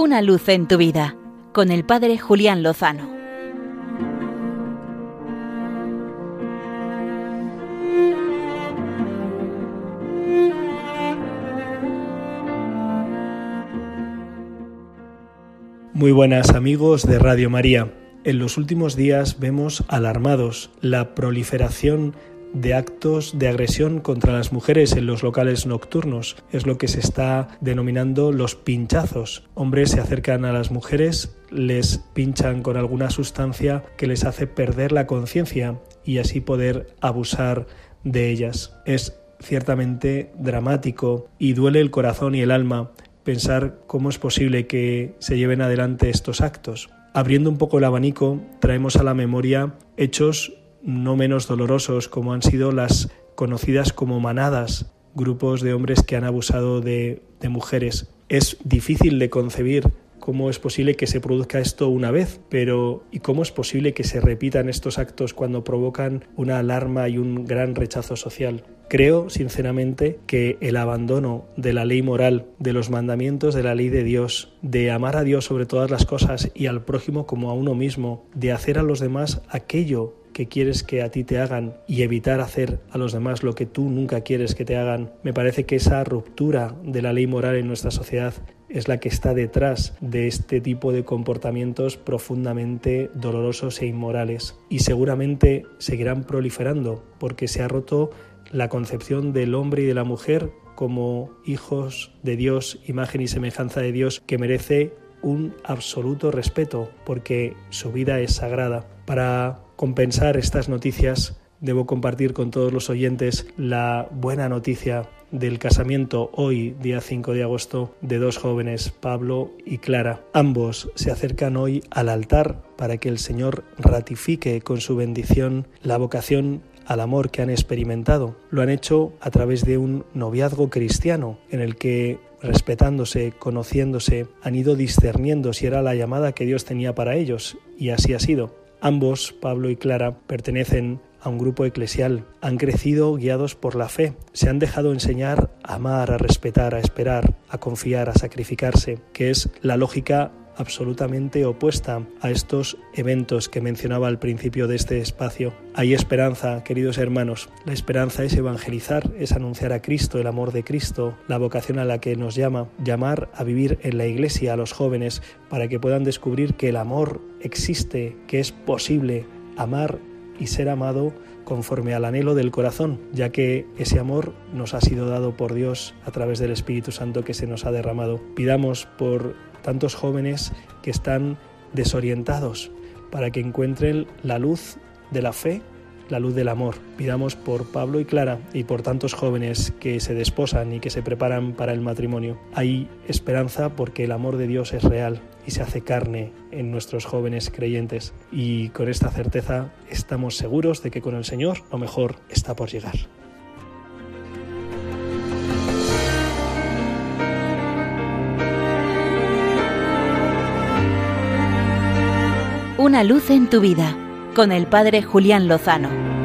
Una luz en tu vida con el Padre Julián Lozano. Muy buenas amigos de Radio María. En los últimos días vemos alarmados la proliferación de actos de agresión contra las mujeres en los locales nocturnos. Es lo que se está denominando los pinchazos. Hombres se acercan a las mujeres, les pinchan con alguna sustancia que les hace perder la conciencia y así poder abusar de ellas. Es ciertamente dramático y duele el corazón y el alma pensar cómo es posible que se lleven adelante estos actos. Abriendo un poco el abanico, traemos a la memoria hechos no menos dolorosos como han sido las conocidas como manadas, grupos de hombres que han abusado de, de mujeres. Es difícil de concebir cómo es posible que se produzca esto una vez, pero ¿y cómo es posible que se repitan estos actos cuando provocan una alarma y un gran rechazo social? Creo, sinceramente, que el abandono de la ley moral, de los mandamientos de la ley de Dios, de amar a Dios sobre todas las cosas y al prójimo como a uno mismo, de hacer a los demás aquello que quieres que a ti te hagan y evitar hacer a los demás lo que tú nunca quieres que te hagan, me parece que esa ruptura de la ley moral en nuestra sociedad es la que está detrás de este tipo de comportamientos profundamente dolorosos e inmorales. Y seguramente seguirán proliferando porque se ha roto la concepción del hombre y de la mujer como hijos de Dios, imagen y semejanza de Dios, que merece un absoluto respeto porque su vida es sagrada. Para compensar estas noticias, debo compartir con todos los oyentes la buena noticia del casamiento hoy, día 5 de agosto, de dos jóvenes, Pablo y Clara. Ambos se acercan hoy al altar para que el Señor ratifique con su bendición la vocación al amor que han experimentado. Lo han hecho a través de un noviazgo cristiano en el que respetándose, conociéndose, han ido discerniendo si era la llamada que Dios tenía para ellos, y así ha sido. Ambos, Pablo y Clara, pertenecen a un grupo eclesial, han crecido guiados por la fe, se han dejado enseñar a amar, a respetar, a esperar, a confiar, a sacrificarse, que es la lógica absolutamente opuesta a estos eventos que mencionaba al principio de este espacio. Hay esperanza, queridos hermanos. La esperanza es evangelizar, es anunciar a Cristo, el amor de Cristo, la vocación a la que nos llama, llamar a vivir en la iglesia a los jóvenes para que puedan descubrir que el amor existe, que es posible amar y ser amado conforme al anhelo del corazón, ya que ese amor nos ha sido dado por Dios a través del Espíritu Santo que se nos ha derramado. Pidamos por tantos jóvenes que están desorientados para que encuentren la luz de la fe, la luz del amor. Pidamos por Pablo y Clara y por tantos jóvenes que se desposan y que se preparan para el matrimonio. Hay esperanza porque el amor de Dios es real y se hace carne en nuestros jóvenes creyentes. Y con esta certeza estamos seguros de que con el Señor lo mejor está por llegar. Una luz en tu vida con el Padre Julián Lozano.